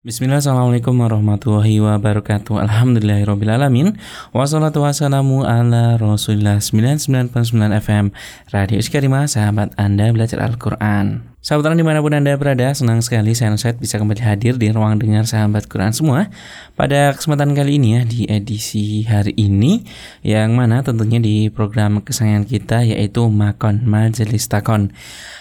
Bismillah, Assalamualaikum warahmatullahi wabarakatuh. Alhamdulillahirrabbilalamin Wassalatu wassalamu ala rasulillah 99.9 FM Radio Iskarima, sahabat Anda belajar Al-Quran. Sahabat di mana pun Anda berada, senang sekali saya Nusait bisa kembali hadir di ruang dengar sahabat Quran semua. Pada kesempatan kali ini ya, di edisi hari ini Yang mana tentunya di program kesayangan kita yaitu Makon Majelis Takon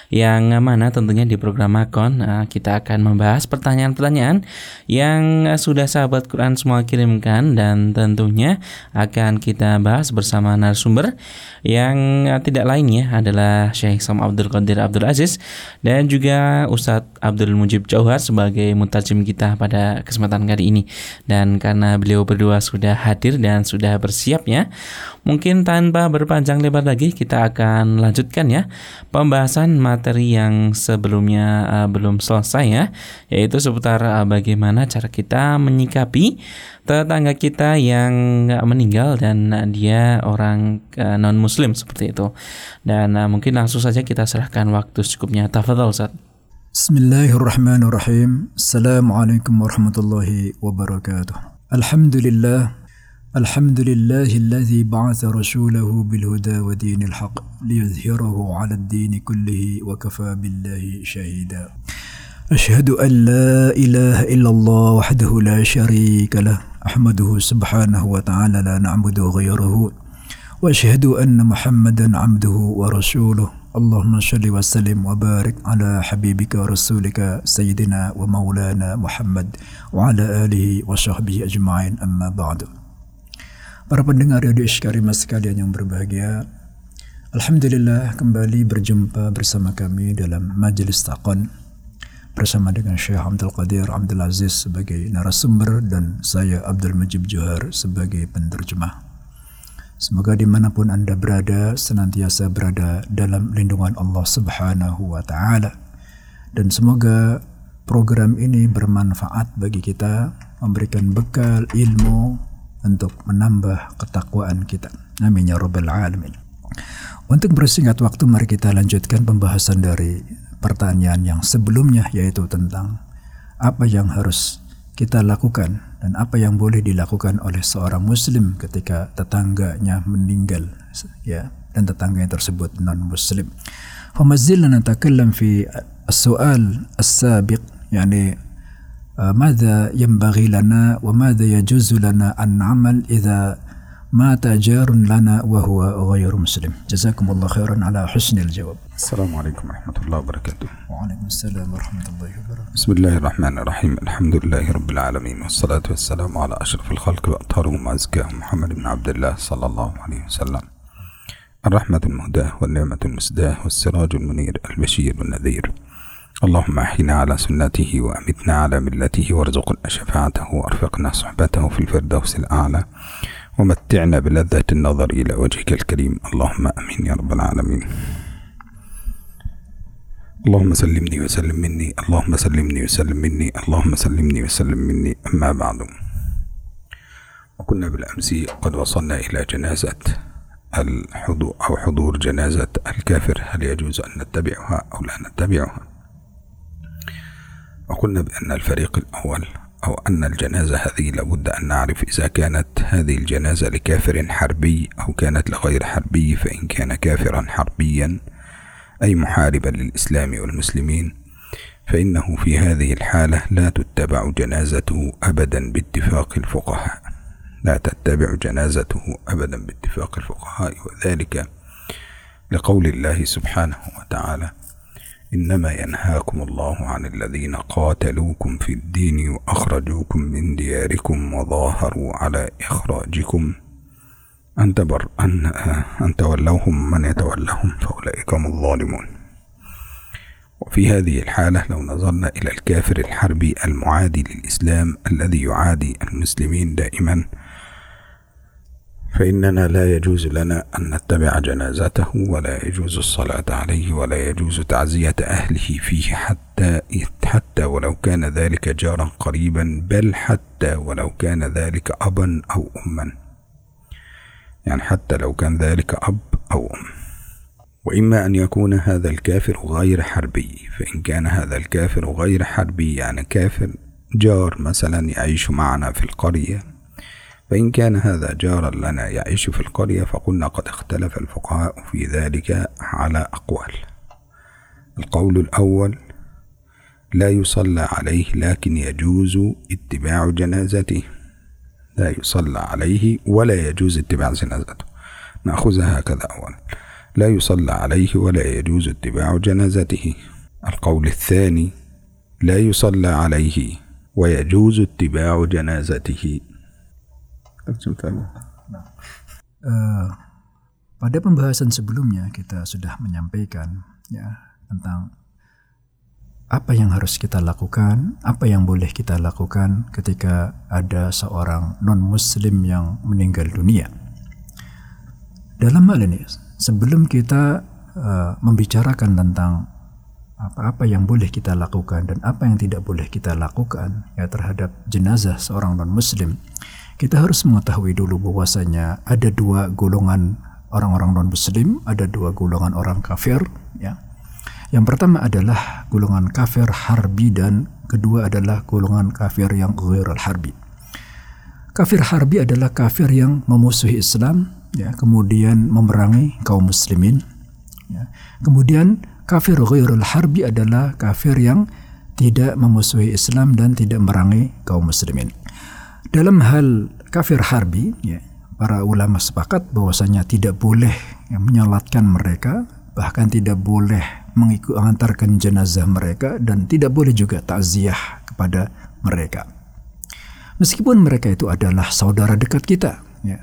yang mana tentunya di program Makon uh, kita akan membahas pertanyaan-pertanyaan yang uh, sudah sahabat Quran semua kirimkan dan tentunya akan kita bahas bersama narasumber yang uh, tidak lain ya adalah Syekh Sam Abdul Qadir Abdul Aziz dan juga Ustadz Abdul Mujib Jauhar sebagai mutajim kita pada kesempatan kali ini. Dan karena beliau berdua sudah hadir dan sudah bersiap ya mungkin tanpa berpanjang lebar lagi kita akan lanjutkan ya pembahasan materi materi yang sebelumnya uh, belum selesai ya, yaitu seputar uh, bagaimana cara kita menyikapi tetangga kita yang meninggal dan uh, dia orang uh, non muslim seperti itu. Dan uh, mungkin langsung saja kita serahkan waktu secukupnya. Tafadhol Ustaz. Bismillahirrahmanirrahim. Assalamualaikum warahmatullahi wabarakatuh. Alhamdulillah الحمد لله الذي بعث رسوله بالهدى ودين الحق ليظهره على الدين كله وكفى بالله شهيدا. أشهد أن لا إله إلا الله وحده لا شريك له أحمده سبحانه وتعالى لا نعبد غيره وأشهد أن محمدا عبده ورسوله. اللهم صل وسلم وبارك على حبيبك ورسولك سيدنا ومولانا محمد وعلى آله وصحبه أجمعين. أما بعد Para pendengar Radio Iskarima sekalian yang berbahagia, Alhamdulillah kembali berjumpa bersama kami dalam Majelis Taqon bersama dengan Syekh Abdul Qadir Abdul Aziz sebagai narasumber dan saya Abdul Majib Johar sebagai penerjemah. Semoga di mana pun Anda berada, senantiasa berada dalam lindungan Allah Subhanahu wa Ta'ala, dan semoga program ini bermanfaat bagi kita, memberikan bekal ilmu, untuk menambah ketakwaan kita. Amin ya rabbal alamin. Untuk bersingkat waktu mari kita lanjutkan pembahasan dari pertanyaan yang sebelumnya yaitu tentang apa yang harus kita lakukan dan apa yang boleh dilakukan oleh seorang muslim ketika tetangganya meninggal ya dan tetangganya tersebut non muslim. Fa mazilna natakallam fi as-su'al as-sabiq yani ماذا ينبغي لنا وماذا يجوز لنا أن نعمل إذا مات جار لنا وهو غير مسلم؟ جزاكم الله خيرا على حسن الجواب. السلام عليكم ورحمة الله وبركاته. وعليكم السلام ورحمة الله وبركاته. بسم الله الرحمن الرحيم. الحمد لله رب العالمين والصلاة والسلام على أشرف الخلق وأطهرهم وأزكاهم محمد بن عبد الله صلى الله عليه وسلم. الرحمة المهداة والنعمة المسداة والسراج المنير البشير والنذير. اللهم أحينا على سنته وأمتنا على ملته وارزقنا شفاعته وأرفقنا صحبته في الفردوس الأعلى ومتعنا بلذة النظر إلى وجهك الكريم. اللهم أمين يا رب العالمين. اللهم سلمني وسلم مني اللهم سلمني وسلم مني اللهم سلمني وسلم مني. أما بعد. وكنا بالأمس قد وصلنا إلى جنازة الحضور أو حضور جنازة الكافر. هل يجوز أن نتبعها أو لا نتبعها؟ وقلنا بأن الفريق الأول أو أن الجنازة هذه لابد أن نعرف إذا كانت هذه الجنازة لكافر حربي أو كانت لغير حربي فإن كان كافرا حربيا أي محاربا للإسلام والمسلمين فإنه في هذه الحالة لا تتبع جنازته أبدا باتفاق الفقهاء. لا تتبع جنازته أبدا باتفاق الفقهاء وذلك لقول الله سبحانه وتعالى إنما ينهاكم الله عن الذين قاتلوكم في الدين وأخرجوكم من دياركم وظاهروا على إخراجكم أن تبر أن أن تولوهم من يتولهم فأولئك هم الظالمون. وفي هذه الحالة لو نظرنا إلى الكافر الحربي المعادي للإسلام الذي يعادي المسلمين دائما فإننا لا يجوز لنا أن نتبع جنازته ولا يجوز الصلاة عليه ولا يجوز تعزية أهله فيه حتى حتى ولو كان ذلك جارا قريبا بل حتى ولو كان ذلك أبا أو أما. يعني حتى لو كان ذلك أب أو أم. وإما أن يكون هذا الكافر غير حربي. فإن كان هذا الكافر غير حربي يعني كافر جار مثلا يعيش معنا في القرية فإن كان هذا جارا لنا يعيش في القرية فقلنا قد اختلف الفقهاء في ذلك على أقوال. القول الأول لا يصلى عليه لكن يجوز اتباع جنازته. لا يصلى عليه ولا يجوز اتباع جنازته. نأخذها هكذا أولا. لا يصلى عليه ولا يجوز اتباع جنازته. القول الثاني لا يصلى عليه ويجوز اتباع جنازته. Uh, pada pembahasan sebelumnya kita sudah menyampaikan ya tentang apa yang harus kita lakukan, apa yang boleh kita lakukan ketika ada seorang non-muslim yang meninggal dunia. Dalam hal ini, sebelum kita uh, membicarakan tentang apa-apa yang boleh kita lakukan dan apa yang tidak boleh kita lakukan ya terhadap jenazah seorang non-muslim, kita harus mengetahui dulu bahwasanya ada dua golongan orang-orang non-muslim, ada dua golongan orang kafir, ya yang pertama adalah golongan kafir harbi dan kedua adalah golongan kafir yang ghairul harbi. Kafir harbi adalah kafir yang memusuhi Islam, ya, kemudian memerangi kaum muslimin. Ya. Kemudian kafir ghairul harbi adalah kafir yang tidak memusuhi Islam dan tidak memerangi kaum muslimin. Dalam hal kafir harbi, ya, para ulama sepakat bahwasanya tidak boleh ya, menyolatkan mereka, bahkan tidak boleh mengantarkan jenazah mereka dan tidak boleh juga takziah kepada mereka. Meskipun mereka itu adalah saudara dekat kita, ya.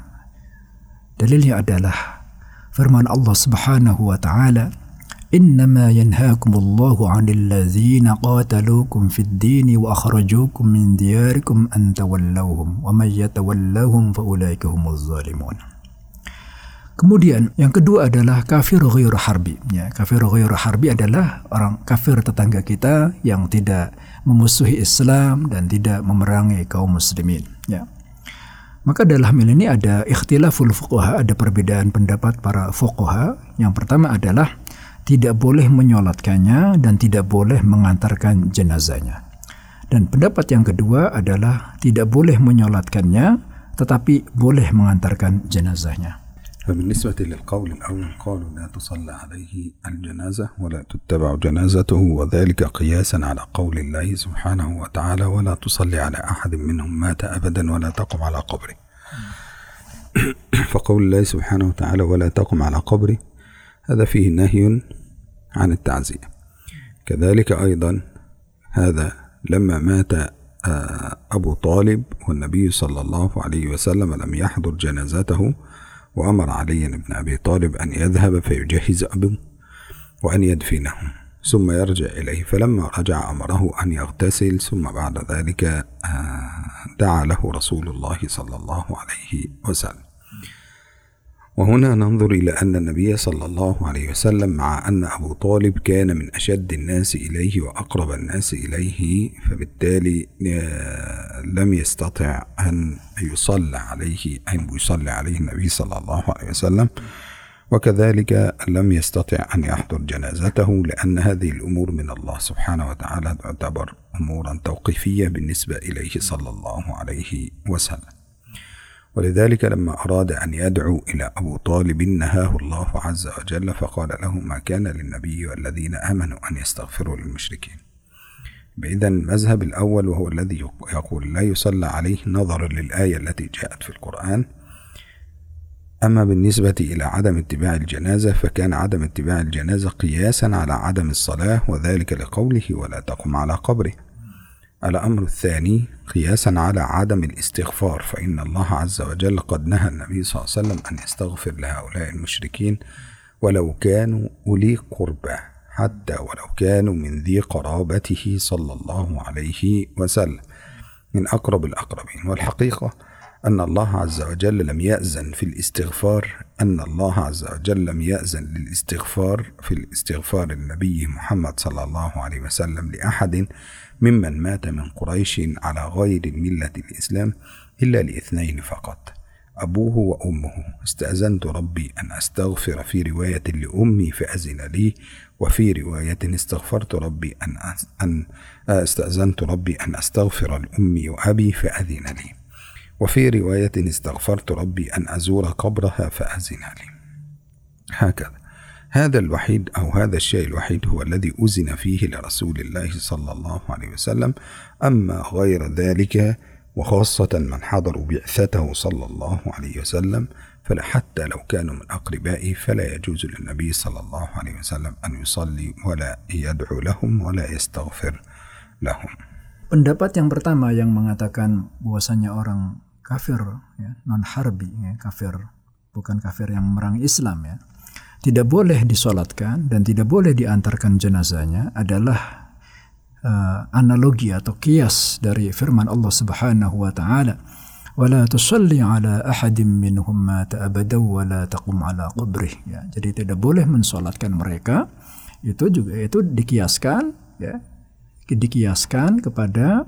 Dalilnya adalah firman Allah Subhanahu wa taala, "Innama yanhaakumullahu 'anil ladzina qataluukum fid dini wa akhrajuukum min diyarikum an tawallawhum wa may yatawallahum fa ulaika humuz zalimun." Kemudian yang kedua adalah kafir ghair harbi. Ya, kafir ghair harbi adalah orang kafir tetangga kita yang tidak memusuhi Islam dan tidak memerangi kaum muslimin. Ya. Maka dalam hal ini ada ikhtilaful fuqaha, ada perbedaan pendapat para fuqaha. Yang pertama adalah tidak boleh menyolatkannya dan tidak boleh mengantarkan jenazahnya. Dan pendapat yang kedua adalah tidak boleh menyolatkannya tetapi boleh mengantarkan jenazahnya. فبالنسبة للقول الأول قالوا لا تصلى عليه الجنازة ولا تتبع جنازته وذلك قياسا على قول الله سبحانه وتعالى ولا تصلي على أحد منهم مات أبدا ولا تقم على قبره فقول الله سبحانه وتعالى ولا تقم على قبره هذا فيه نهي عن التعزية. كذلك أيضا هذا لما مات آه، أبو طالب والنبي صلى الله عليه وسلم لم يحضر جنازته وأمر علي بن أبي طالب أن يذهب فيجهز أبوه وأن يدفنه ثم يرجع إليه. فلما رجع أمره أن يغتسل ثم بعد ذلك آه، دعا له رسول الله صلى الله عليه وسلم. وهنا ننظر إلى أن النبي صلى الله عليه وسلم مع أن أبو طالب كان من أشد الناس إليه وأقرب الناس إليه فبالتالي آه، لم يستطع أن يصلى عليه أن يصلي عليه النبي صلى الله عليه وسلم وكذلك لم يستطع أن يحضر جنازته لأن هذه الأمور من الله سبحانه وتعالى تعتبر أمورا توقيفية بالنسبة إليه صلى الله عليه وسلم. ولذلك لما أراد أن يدعو إلى أبو طالب نهاه الله عز وجل فقال له ما كان للنبي والذين آمنوا أن يستغفروا للمشركين. إذا المذهب الأول وهو الذي يقول لا يصلى عليه نظرا للآية التي جاءت في القرآن. أما بالنسبة إلى عدم اتباع الجنازة فكان عدم اتباع الجنازة قياسا على عدم الصلاة وذلك لقوله ولا تقم على قبره. الأمر الثاني قياسا على عدم الاستغفار فإن الله عز وجل قد نهى النبي صلى الله عليه وسلم أن يستغفر لهؤلاء المشركين ولو كانوا أولي قربى حتى ولو كانوا من ذي قرابته صلى الله عليه وسلم. من أقرب الأقربين والحقيقة أن الله عز وجل لم يأذن في الاستغفار أن الله عز وجل لم يأذن للاستغفار في الاستغفار النبي محمد صلى الله عليه وسلم لأحد. ممن مات من قريش على غير ملة الإسلام إلا لإثنين فقط. أبوه وأمه. استأذنت ربي أن أستغفر في رواية لأمي فأذن لي وفي رواية استغفرت ربي أن أن استأذنت ربي أن أستغفر لأمي وأبي فأذن لي. وفي رواية استغفرت ربي أن أزور قبرها فأذن لي. هكذا. هذا الوحيد أو هذا الشيء الوحيد هو الذي أذن فيه لرسول الله صلى الله عليه وسلم. أما غير ذلك وخاصة من حضروا بعثته صلى الله عليه وسلم فلا حتى لو كانوا من أقربائه فلا يجوز للنبي صلى الله عليه وسلم أن يصلي ولا يدعو لهم ولا يستغفر لهم. Pendapat yang pertama yang mengatakan bahwasanya orang kafir ya, non harbi ya, kafir bukan kafir yang memerangi Islam ya. Tidak boleh disolatkan dan tidak boleh diantarkan jenazahnya adalah uh, analogi atau kias dari firman Allah Subhanahu wa taala wala tusalli ala ahadin minhum mata wala taqum ala qabrih ya jadi tidak boleh mensolatkan mereka. Itu juga itu dikiaskan ya dikiaskan kepada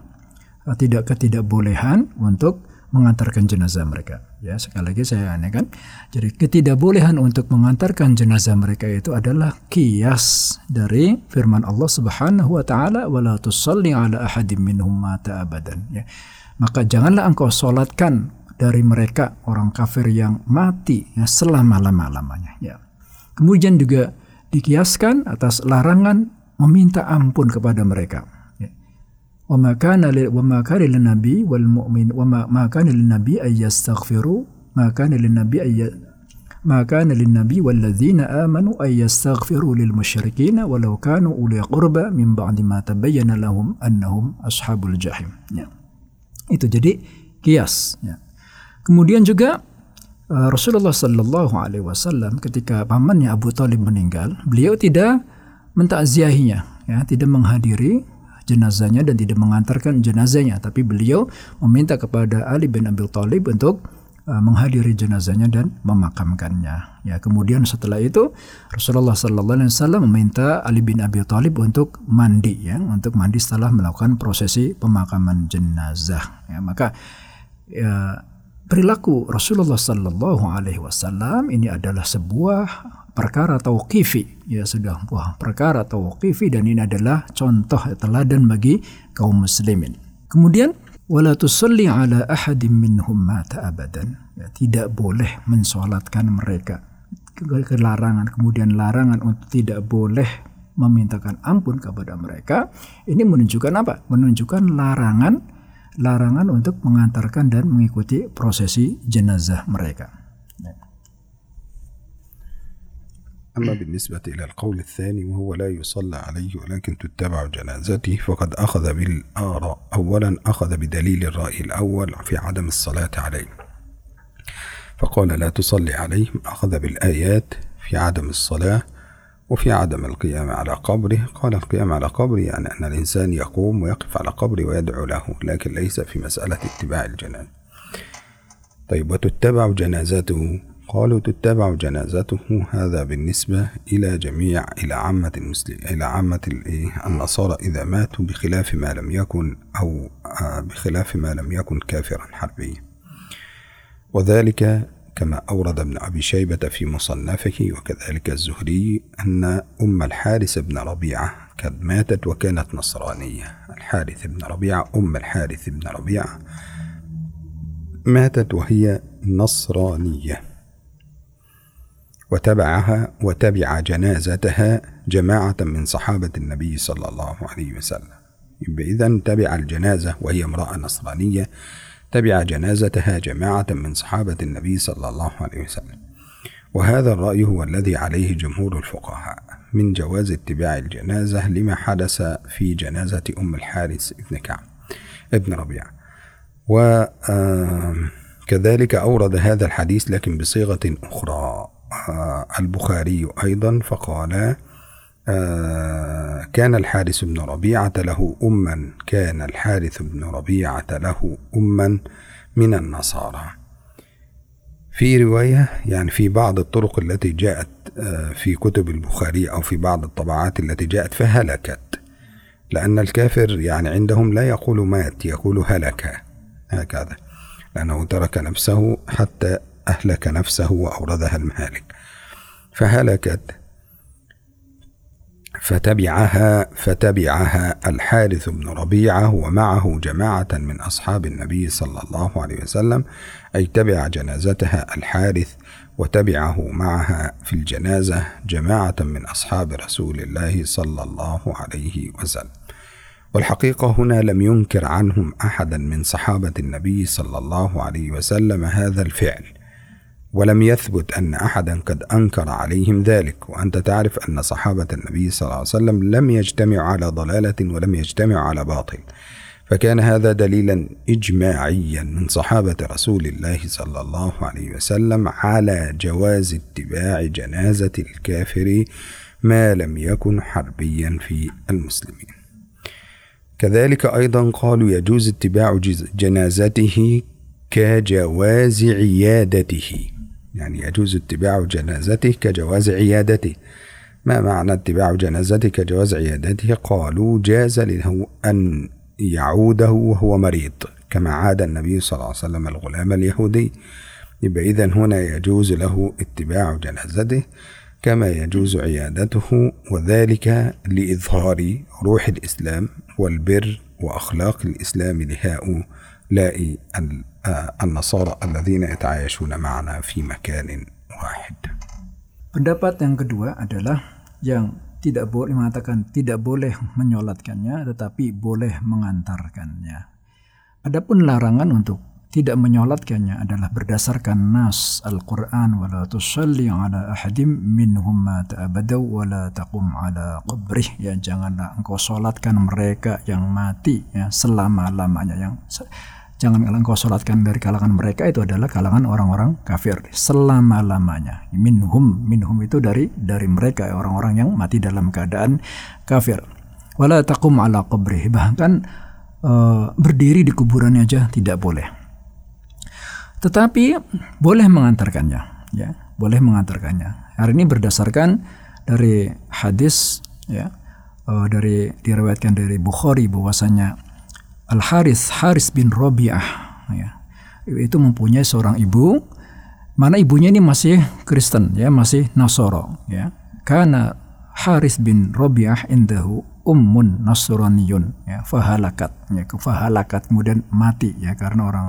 uh, tidak ketidakbolehan untuk mengantarkan jenazah mereka. Ya, sekali lagi saya anehkan. Jadi ketidakbolehan untuk mengantarkan jenazah mereka itu adalah kias dari firman Allah Subhanahu wa taala wala tusalli ala ahadin minhum mata abadan ya. Maka janganlah engkau solatkan dari mereka orang kafir yang mati ya selama-lamanya ya. Kemudian juga dikiaskan atas larangan meminta ampun kepada mereka وما كان وما كان للنبي والمؤمن وما ما كان للنبي أن يستغفروا ما كان للنبي أن ما كان للنبي والذين آمنوا أن يستغفروا للمشركين ولو كانوا أولي قربى من بعد ما تبين لهم أنهم أصحاب الجحيم ya. itu jadi kias ya. kemudian juga uh, Rasulullah Sallallahu Alaihi Wasallam ketika pamannya Abu Talib meninggal beliau tidak mentakziahinya ya tidak menghadiri jenazahnya dan tidak mengantarkan jenazahnya. Tapi beliau meminta kepada Ali bin Abi Thalib untuk uh, menghadiri jenazahnya dan memakamkannya. Ya kemudian setelah itu Rasulullah sallallahu alaihi wasallam meminta Ali bin Abi Thalib untuk mandi ya untuk mandi setelah melakukan prosesi pemakaman jenazah. Ya maka ya perilaku Rasulullah sallallahu alaihi wasallam ini adalah sebuah perkara tauqifi ya sudah wah perkara tauqifi dan ini adalah contoh teladan bagi kaum muslimin. Kemudian wala tusalli ala ahadin minhum mata abadan. Ya, tidak boleh mensolatkan mereka. Kelarangan kemudian larangan untuk tidak boleh memintakan ampun kepada mereka. Ini menunjukkan apa? Menunjukkan larangan larangan untuk mengantarkan dan mengikuti prosesi jenazah mereka. أما بالنسبة إلى القول الثاني وهو لا يصلى عليه ولكن تتبع جنازته فقد أخذ بالآراء. أولا أخذ بدليل الرأي الأول في عدم الصلاة عليه. فقال لا تصلي عليه. أخذ بالآيات في عدم الصلاة وفي عدم القيام على قبره. قال القيام على قبره يعني أن الإنسان يقوم ويقف على قبره ويدعو له لكن ليس في مسألة اتباع الجنازة. طيب وتتبع جنازته قالوا تتبع جنازته. هذا بالنسبة إلى جميع إلى عامة المسلمين إلى عامة النصارى إذا ماتوا بخلاف ما لم يكن أو بخلاف ما لم يكن كافرا حربيا. وذلك كما أورد ابن أبي شيبة في مصنفه وكذلك الزهري أن أم الحارث بن ربيعة قد ماتت وكانت نصرانية. الحارث بن ربيعة أم الحارث بن ربيعة ماتت وهي نصرانية. وتبعها وتبع جنازتها جماعة من صحابة النبي صلى الله عليه وسلم. إذا تبع الجنازة وهي امرأة نصرانية تبع جنازتها جماعة من صحابة النبي صلى الله عليه وسلم. وهذا الرأي هو الذي عليه جمهور الفقهاء من جواز اتباع الجنازة لما حدث في جنازة أم الحارث ابن كعب ابن ربيعة. وكذلك أورد هذا الحديث لكن بصيغة أخرى. البخاري أيضا فقال كان الحارث بن ربيعة له أما كان الحارث بن ربيعة له أما من النصارى. في رواية يعني في بعض الطرق التي جاءت في كتب البخاري أو في بعض الطبعات التي جاءت فهلكت. لأن الكافر يعني عندهم لا يقول مات يقول هلك. هكذا. لأنه ترك نفسه حتى أهلك نفسه وأوردها المهالك. فهلكت فتبعها فتبعها الحارث بن ربيعة ومعه جماعة من أصحاب النبي صلى الله عليه وسلم أي تبع جنازتها الحارث وتبعه معها في الجنازة جماعة من أصحاب رسول الله صلى الله عليه وسلم. والحقيقة هنا لم ينكر عنهم أحدا من صحابة النبي صلى الله عليه وسلم هذا الفعل. ولم يثبت أن أحدا قد أنكر عليهم ذلك. وأنت تعرف أن صحابة النبي صلى الله عليه وسلم لم يجتمعوا على ضلالة ولم يجتمعوا على باطل. فكان هذا دليلا إجماعيا من صحابة رسول الله صلى الله عليه وسلم على جواز اتباع جنازة الكافر ما لم يكن حربيا في المسلمين. كذلك أيضا قالوا يجوز اتباع جنازته كجواز عيادته. يعني يجوز اتباع جنازته كجواز عيادته. ما معنى اتباع جنازته كجواز عيادته؟ قالوا جاز له أن يعوده وهو مريض كما عاد النبي صلى الله عليه وسلم الغلام اليهودي. يبقى إذا هنا يجوز له اتباع جنازته كما يجوز عيادته وذلك لإظهار روح الإسلام والبر وأخلاق الإسلام لهؤلاء النصارى الذين يتعايشون معنا في مكان واحد. Pendapat yang kedua adalah yang tidak boleh mengatakan tidak boleh menyolatkannya tetapi boleh mengantarkannya. Adapun larangan untuk tidak menyolatkannya adalah berdasarkan nas Al-Quran wala tusalli ala ahadim minhum mata abadaw wala taqum ala qabrih ya janganlah engkau solatkan mereka yang mati ya selama-lamanya yang jangan engkau sholatkan dari kalangan mereka itu adalah kalangan orang-orang kafir selama-lamanya. Minhum, minhum itu dari dari mereka orang-orang yang mati dalam keadaan kafir. Wala taqum ala qabrih bahkan uh, berdiri di kuburannya aja tidak boleh. Tetapi boleh mengantarkannya, ya, boleh mengantarkannya. Hari ini berdasarkan dari hadis ya uh, dari diriwayatkan dari Bukhari bahwasanya Al Haris Haris bin Robiah. Ya, itu mempunyai seorang ibu. Mana ibunya ini masih Kristen ya masih Nasoro ya. Karena Haris bin Robiah indahu ummun nasraniyun ya fahalakat ya fahalakat kemudian mati ya karena orang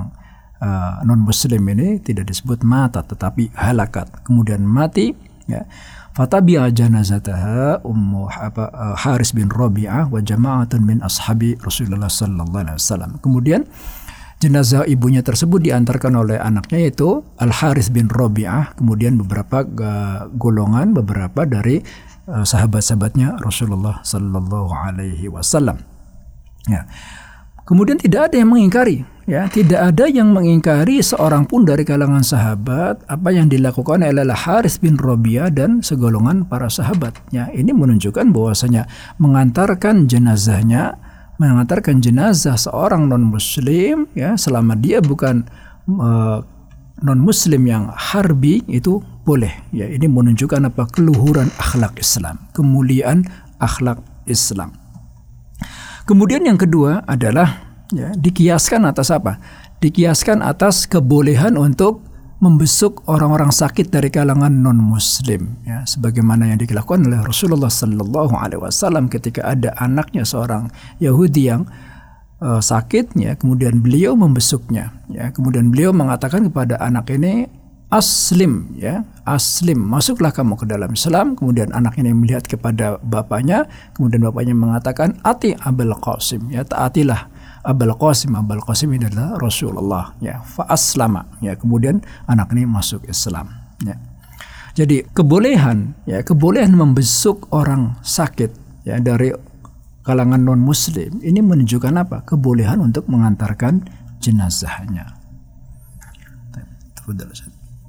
uh, non muslim ini tidak disebut mata tetapi halakat. Kemudian mati ya Fatabi'a janazataha ummu apa, Haris bin Rabi'ah wa jama'atun min ashabi Rasulullah sallallahu alaihi wasallam. Kemudian jenazah ibunya tersebut diantarkan oleh anaknya yaitu Al Haris bin Rabi'ah, kemudian beberapa golongan beberapa dari uh, sahabat-sahabatnya Rasulullah sallallahu alaihi wasallam. Ya. Kemudian tidak ada yang mengingkari, ya, tidak ada yang mengingkari seorang pun dari kalangan sahabat apa yang dilakukan oleh Haris bin Robiah dan segolongan para sahabat. Ya, ini menunjukkan bahwasanya mengantarkan jenazahnya, mengantarkan jenazah seorang non muslim ya selama dia bukan uh, non muslim yang harbi itu boleh. Ya, ini menunjukkan apa keluhuran akhlak Islam, kemuliaan akhlak Islam. Kemudian yang kedua adalah ya, dikiaskan atas apa? Dikiaskan atas kebolehan untuk membesuk orang-orang sakit dari kalangan non muslim ya sebagaimana yang dilakukan oleh Rasulullah sallallahu alaihi wasallam ketika ada anaknya seorang Yahudi yang uh, sakit ya kemudian beliau membesuknya ya kemudian beliau mengatakan kepada anak ini aslim ya. Aslim masuklah kamu ke dalam Islam. Kemudian anak ini melihat kepada bapaknya kemudian bapaknya mengatakan ati abul qasim ya. Taatilah abul qasim. Abul qasim ini adalah Rasulullah ya. Fa aslama ya. Kemudian anak ini masuk Islam ya. Jadi kebolehan ya kebolehan membesuk orang sakit ya dari kalangan non muslim ini menunjukkan apa? Kebolehan untuk mengantarkan jenazahnya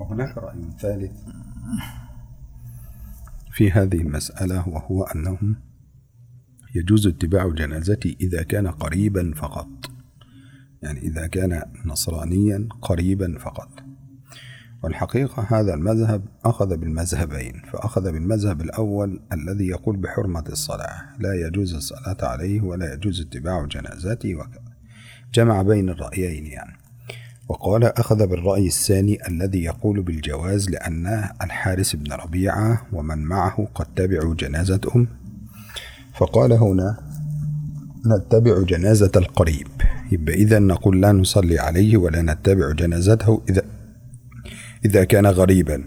وهناك رأي ثالث. في هذه المسألة وهو أنه يجوز اتباع جنازتي إذا كان قريبا فقط. يعني إذا كان نصرانيا قريبا فقط. والحقيقة هذا المذهب أخذ بالمذهبين فأخذ بالمذهب الأول الذي يقول بحرمة الصلاة لا يجوز الصلاة عليه ولا يجوز اتباع جنازته وكذا جمع بين الرأيين يعني. وقال أخذ بالرأي الثاني الذي يقول بالجواز لأن الحارس بن ربيعة ومن معه قد تبعوا جنازة أم فقال هنا نتبع جنازة القريب. يبقى إذا نقول لا نصلي عليه ولا نتبع جنازته إذا إذا كان غريبا.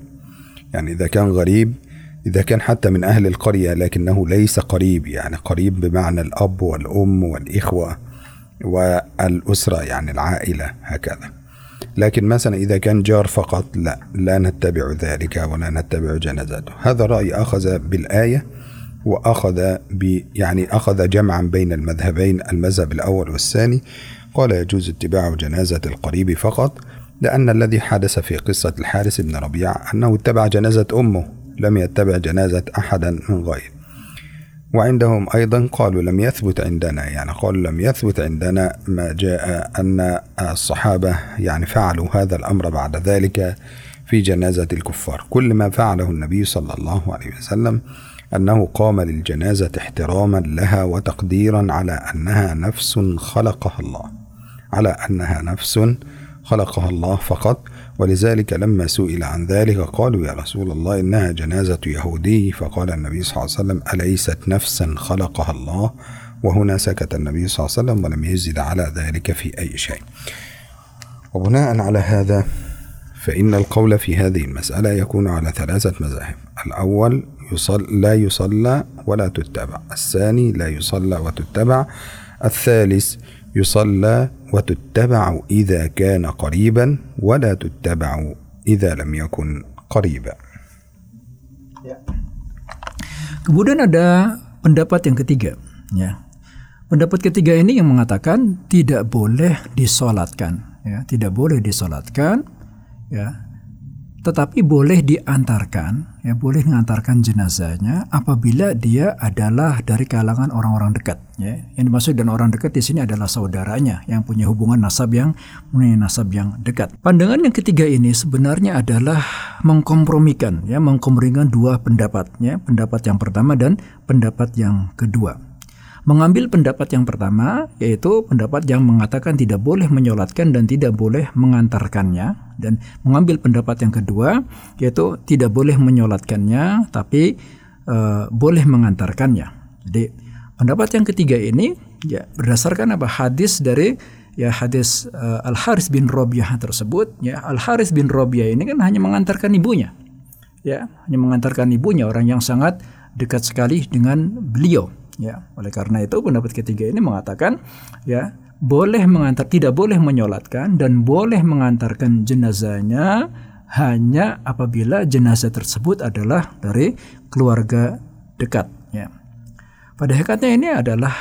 يعني إذا كان غريب إذا كان حتى من أهل القرية لكنه ليس قريب يعني قريب بمعنى الأب والأم والإخوة والأسرة يعني العائلة هكذا. لكن مثلا إذا كان جار فقط لا لا نتبع ذلك ولا نتبع جنازته. هذا رأي أخذ بالآية وأخذ ب يعني أخذ جمعا بين المذهبين المذهب الأول والثاني. قال يجوز اتباع جنازة القريب فقط لأن الذي حدث في قصة الحارس بن ربيع أنه اتبع جنازة أمه لم يتبع جنازة أحدا من غيره. وعندهم أيضا قالوا لم يثبت عندنا يعني قالوا لم يثبت عندنا ما جاء أن الصحابة يعني فعلوا هذا الأمر بعد ذلك في جنازة الكفار. كل ما فعله النبي صلى الله عليه وسلم أنه قام للجنازة احتراما لها وتقديرا على أنها نفس خلقها الله على أنها نفس خلقها الله فقط ولذلك لما سئل عن ذلك قالوا يا رسول الله إنها جنازة يهودي. فقال النبي صلى الله عليه وسلم أليست نفسا خلقها الله؟ وهنا سكت النبي صلى الله عليه وسلم ولم يزد على ذلك في أي شيء. وبناء على هذا فإن القول في هذه المسألة يكون على ثلاثة مذاهب. الأول يصل لا يصلى ولا تتبع. الثاني لا يصلى وتتبع. الثالث يصلى وتتبع إذا كان قريبا ولا تتبع إذا لم يكن قريبا Kemudian ada pendapat yang ketiga, ya. Pendapat ketiga ini yang mengatakan tidak boleh disolatkan, ya, tidak boleh disolatkan, ya, tetapi boleh diantarkan, ya boleh mengantarkan jenazahnya apabila dia adalah dari kalangan orang-orang dekat. Ya. Yang dimaksud dan orang dekat di sini adalah saudaranya yang punya hubungan nasab yang punya nasab yang dekat. Pandangan yang ketiga ini sebenarnya adalah mengkompromikan, ya mengkompromikan dua pendapat, ya pendapat yang pertama dan pendapat yang kedua mengambil pendapat yang pertama, yaitu pendapat yang mengatakan tidak boleh menyolatkan dan tidak boleh mengantarkannya, dan mengambil pendapat yang kedua, yaitu tidak boleh menyolatkannya, tapi uh, boleh mengantarkannya. Jadi pendapat yang ketiga ini ya berdasarkan apa? Hadis dari ya hadis uh, Al Haris bin Robiah tersebut ya Al Haris bin Robiah ini kan hanya mengantarkan ibunya. Ya hanya mengantarkan ibunya orang yang sangat dekat sekali dengan beliau. Ya, oleh karena itu pendapat ketiga ini mengatakan ya boleh mengantar tidak boleh menyolatkan dan boleh mengantarkan jenazahnya hanya apabila jenazah tersebut adalah dari keluarga dekat ya. Pada hakikatnya ini adalah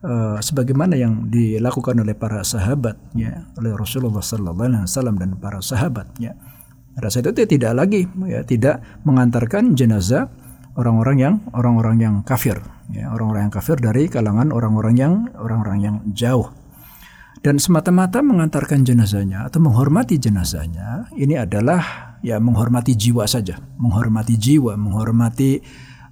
uh, sebagaimana yang dilakukan oleh para sahabat ya, oleh Rasulullah sallallahu alaihi wasallam dan para sahabat ya. Pada saat itu tidak lagi ya tidak mengantarkan jenazah orang-orang yang orang-orang yang kafir ya orang-orang yang kafir dari kalangan orang-orang yang orang-orang yang jauh dan semata-mata mengantarkan jenazahnya atau menghormati jenazahnya ini adalah ya menghormati jiwa saja. Menghormati jiwa menghormati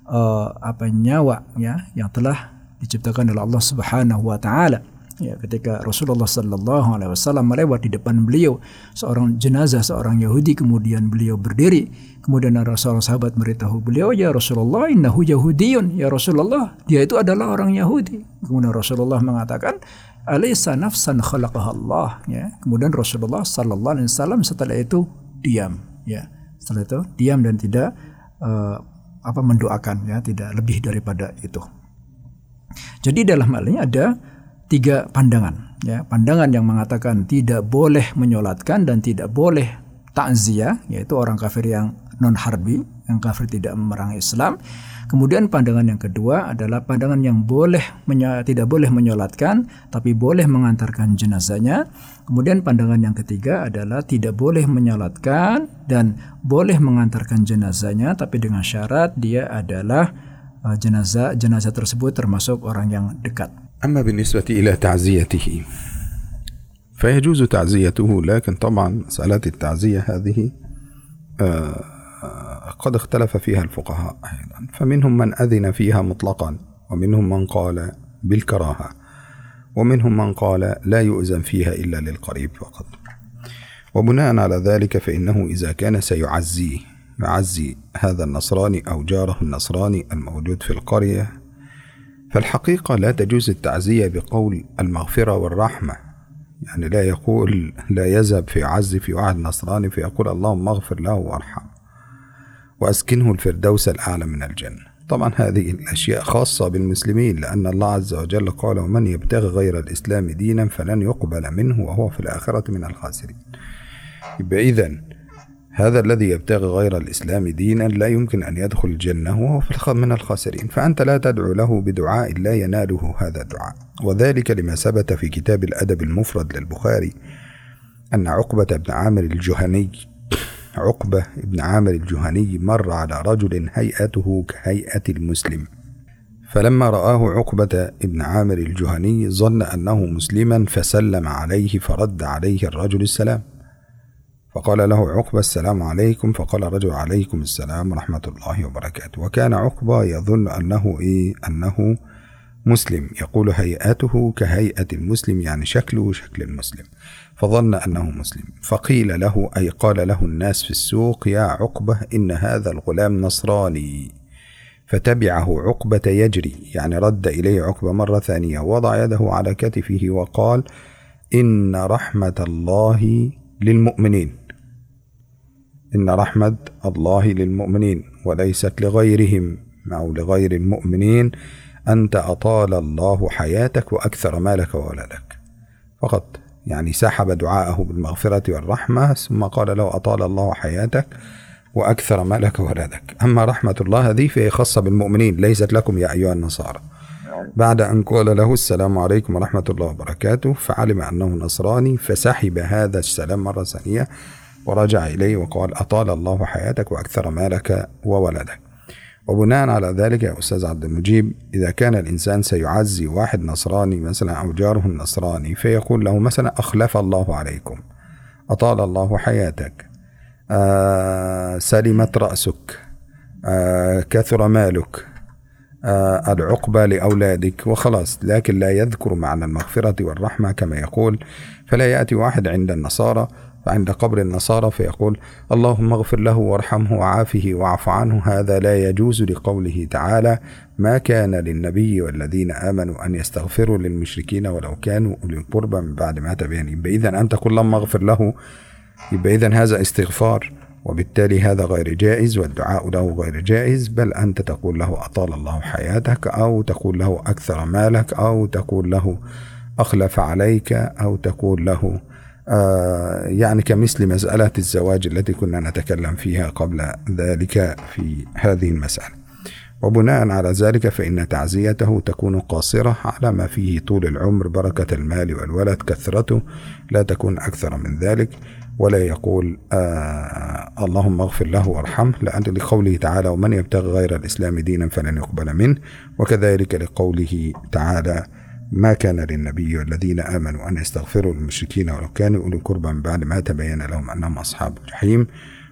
uh, apa nyawa ya yang telah diciptakan oleh Allah Subhanahu wa taala. Ya ketika Rasulullah Sallallahu Alaihi Wasallam melewat di depan beliau seorang jenazah seorang Yahudi kemudian beliau berdiri. Kemudian Rasulullah sahabat beritahu beliau ya Rasulullah innahu Yahudiyun. Ya Rasulullah dia itu adalah orang Yahudi. Kemudian Rasulullah mengatakan alaysa nafsan khalaqaha Allah ya. Kemudian Rasulullah Sallallahu Alaihi Wasallam setelah itu diam ya. Setelah itu diam dan tidak uh, apa mendoakan ya. Tidak lebih daripada itu. Jadi dalam hal ini ada tiga pandangan ya. Pandangan yang mengatakan tidak boleh menyolatkan dan tidak boleh takziah yaitu orang kafir yang non harbi yang kafir tidak memerangi Islam kemudian pandangan yang kedua adalah pandangan yang boleh tidak boleh menyolatkan tapi boleh mengantarkan jenazahnya kemudian pandangan yang ketiga adalah tidak boleh menyolatkan dan boleh mengantarkan jenazahnya tapi dengan syarat dia adalah uh, jenazah jenazah tersebut termasuk orang yang dekat أما بالنسبة إلى تعزيته فيجوز تعزيته لكن طبعا مسألة التعزية هذه آه، قد اختلف فيها الفقهاء أيضا. فمنهم من أذن فيها مطلقا ومنهم من قال بالكراهة ومنهم من قال لا يؤذن فيها إلا للقريب فقط. وبناء على ذلك فإنه إذا كان سيعزيه يعزي هذا النصراني أو جاره النصراني الموجود في القرية فالحقيقة لا تجوز التعزية بقول المغفرة والرحمة. يعني لا يقول لا يذهب في عز في واحد نصراني فيقول اللهم اغفر له وارحمه. وأسكنه الفردوس الأعلى من الجنة طبعا هذه الأشياء خاصة بالمسلمين لأن الله عز وجل قال ومن يبتغي غير الإسلام دينا فلن يقبل منه وهو في الآخرة من الخاسرين. إذن هذا الذي يبتغي غير الإسلام دينا لا يمكن أن يدخل الجنة وهو في من الخاسرين. فأنت لا تدعو له بدعاء لا يناله هذا الدعاء. وذلك لما ثبت في كتاب الأدب المفرد للبخاري أن عقبة بن عامر الجهني عقبة بن عامر الجهني مر على رجل هيئته كهيئة المسلم. فلما رآه عقبة بن عامر الجهني ظن أنه مسلما فسلم عليه فرد عليه الرجل السلام. فقال له عقبة السلام عليكم. فقال الرجل عليكم السلام ورحمة الله وبركاته. وكان عقبة يظن أنه إيه؟ أنه مسلم يقول هيئته كهيئة المسلم يعني شكله شكل المسلم. فظن أنه مسلم. فقيل له أي قال له الناس في السوق يا عقبة إن هذا الغلام نصراني. فتبعه عقبة يجري يعني رد إليه عقبة مرة ثانية وضع يده على كتفه وقال إن رحمة الله للمؤمنين. إن رحمة الله للمؤمنين وليست لغيرهم أو لغير المؤمنين. أنت أطال الله حياتك وأكثر مالك وولدك فقط يعني سحب دعاءه بالمغفرة والرحمة ثم قال له أطال الله حياتك وأكثر مالك وولدك أما رحمة الله هذه فهي خاصة بالمؤمنين ليست لكم يا أيها النصارى. بعد أن قال له السلام عليكم ورحمة الله وبركاته فعلم أنه نصراني فسحب هذا السلام مرة ثانية ورجع إليه وقال أطال الله حياتك وأكثر مالك وولدك وبناء على ذلك يا أستاذ عبد المجيب إذا كان الإنسان سيعزي واحد نصراني مثلا أو جاره النصراني فيقول له مثلا أخلف الله عليكم أطال الله حياتك آه سلمت رأسك آه كثر مالك آه العقبة لأولادك وخلاص لكن لا يذكر معنى المغفرة والرحمة كما يقول فلا يأتي واحد عند النصارى عند قبر النصارى فيقول اللهم اغفر له وارحمه وعافه واعف عنه هذا لا يجوز لقوله تعالى ما كان للنبي والذين آمنوا أن يستغفروا للمشركين ولو كانوا أولي القربى من بعد ما تبين. إذا أنت كل ما اغفر له يبقى إذا هذا استغفار وبالتالي هذا غير جائز والدعاء له غير جائز بل أنت تقول له أطال الله حياتك أو تقول له أكثر مالك أو تقول له أخلف عليك أو تقول له يعني كمثل مسألة الزواج التي كنا نتكلم فيها قبل ذلك في هذه المسألة. وبناء على ذلك فإن تعزيته تكون قاصرة على ما فيه طول العمر بركة المال والولد كثرته لا تكون أكثر من ذلك. ولا يقول آه اللهم اغفر له وارحمه لأن لقوله تعالى ومن يبتغي غير الإسلام دينا فلن يقبل منه. وكذلك لقوله تعالى ما كان للنبي والذين آمنوا أن يستغفروا للمشركين ولو كانوا أولي قربى من بعد ما تبين لهم أنهم أصحاب الجحيم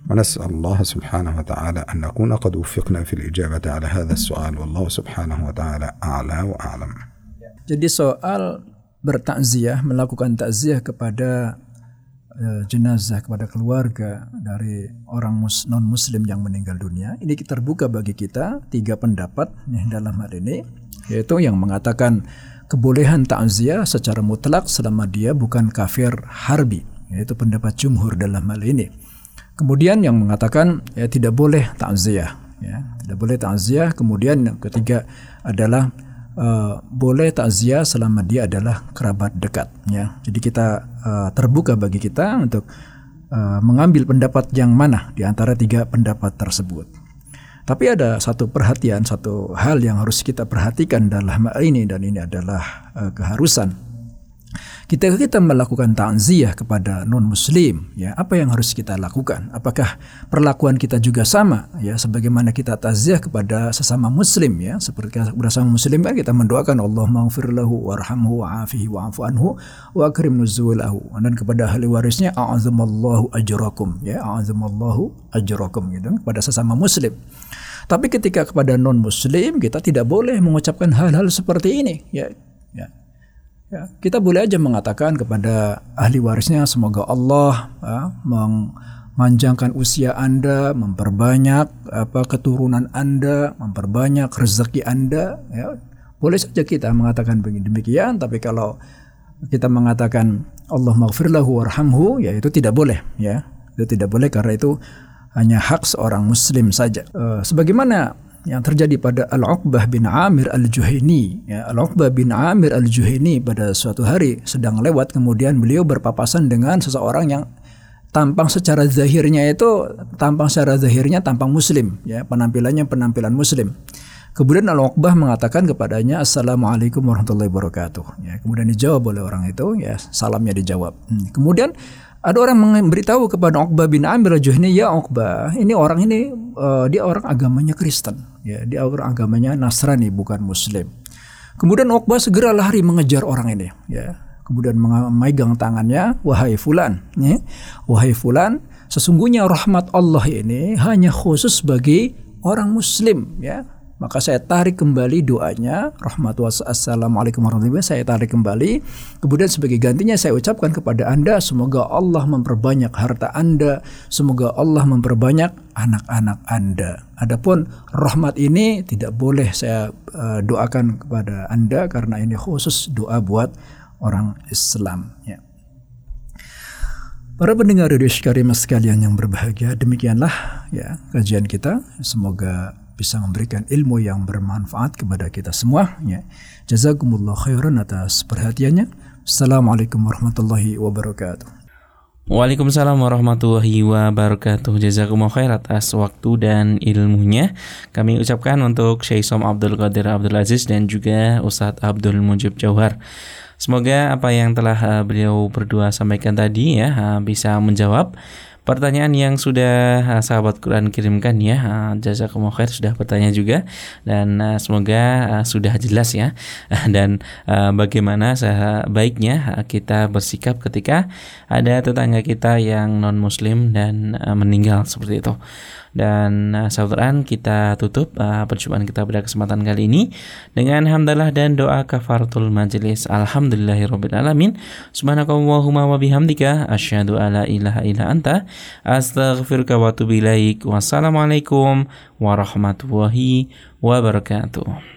ونسأل الله سبحانه وتعالى أن نكون قد وفقنا في الإجابة على هذا السؤال والله سبحانه وتعالى أعلى وأعلم Jadi soal bertakziah, melakukan takziah kepada uh, jenazah kepada keluarga dari orang mus, non muslim yang meninggal dunia ini terbuka bagi kita tiga pendapat nih dalam hal ini yaitu yang mengatakan kebolehan takziah secara mutlak selama dia bukan kafir harbi. Yaitu pendapat jumhur dalam hal ini. Kemudian yang mengatakan ya tidak boleh takziah ya tidak boleh takziah kemudian yang ketiga adalah uh, boleh takziah selama dia adalah kerabat dekat. Ya jadi kita uh, terbuka bagi kita untuk uh, mengambil pendapat yang mana di antara tiga pendapat tersebut tapi ada satu perhatian, satu hal yang harus kita perhatikan dalam hal ini dan ini adalah uh, keharusan. Kita kita melakukan takziah kepada non muslim, ya apa yang harus kita lakukan? Apakah perlakuan kita juga sama, ya sebagaimana kita takziah kepada sesama muslim, ya seperti bersama muslim kan kita mendoakan Allah maghfir lahu warhamhu wa'afihi wa'fu anhu wa akrim nuzulahu dan kepada ahli warisnya a'azamallahu ajrakum, ya a'azamallahu ajrakum gitu kepada sesama muslim. Tapi ketika kepada non muslim kita tidak boleh mengucapkan hal-hal seperti ini ya. ya. Ya, kita boleh aja mengatakan kepada ahli warisnya semoga Allah ya, memanjangkan usia Anda, memperbanyak apa keturunan Anda, memperbanyak rezeki Anda. Ya, boleh saja kita mengatakan begini demikian, tapi kalau kita mengatakan Allah maghfirlahu warhamhu, ya itu tidak boleh, ya itu tidak boleh karena itu hanya hak seorang Muslim saja. Uh, sebagaimana yang terjadi pada Al-Uqbah bin Amir Al-Juhaini. Ya, Al-Uqbah bin Amir Al-Juhaini pada suatu hari sedang lewat kemudian beliau berpapasan dengan seseorang yang tampang secara zahirnya itu tampang secara zahirnya tampang muslim ya penampilannya penampilan muslim. Kemudian Al-Uqbah mengatakan kepadanya Assalamualaikum warahmatullahi wabarakatuh. Ya, kemudian dijawab oleh orang itu ya salamnya dijawab. Hmm. Kemudian ada orang memberitahu kepada Uqbah bin Amir al-Juhni, ya Uqbah, ini orang ini uh, dia orang agamanya Kristen, ya dia orang agamanya Nasrani bukan Muslim. Kemudian Uqbah segera lari mengejar orang ini, ya. Kemudian memegang tangannya, wahai fulan, ya. Wahai fulan, sesungguhnya rahmat Allah ini hanya khusus bagi orang muslim, ya maka saya tarik kembali doanya rahmatullah assalamualaikum warahmatullahi wabarakatuh. Saya tarik kembali. Kemudian sebagai gantinya saya ucapkan kepada anda semoga Allah memperbanyak harta anda semoga Allah memperbanyak anak-anak anda. Adapun rahmat ini tidak boleh saya uh, doakan kepada anda karena ini khusus doa buat orang Islam ya. Para pendengar radio Karimah sekalian yang berbahagia, demikianlah ya kajian kita. Semoga bisa memberikan ilmu yang bermanfaat kepada kita semua ya. Jazakumullah khairan atas perhatiannya. Assalamualaikum warahmatullahi wabarakatuh. Waalaikumsalam warahmatullahi wabarakatuh Jazakumullah khair atas waktu dan ilmunya Kami ucapkan untuk Syekh Som Abdul Qadir Abdul Aziz dan juga Ustadz Abdul Mujib Jauhar Semoga apa yang telah eh, beliau berdua sampaikan tadi ya eh, bisa menjawab pertanyaan yang sudah sahabat Quran kirimkan ya. Jazakumullah khair sudah bertanya juga dan semoga sudah jelas ya. dan bagaimana sebaiknya kita bersikap ketika ada tetangga kita yang non muslim dan meninggal seperti itu. Dan uh, saudara kita tutup uh, perjumpaan kita pada kesempatan kali ini dengan hamdalah dan doa kafaratul majelis. Alhamdulillahirabbil alamin. Subhanakallahumma wa bihamdika asyhadu alla ilaha illa anta astaghfiruka wa atubu ilaik. Wassalamualaikum warahmatullahi wabarakatuh.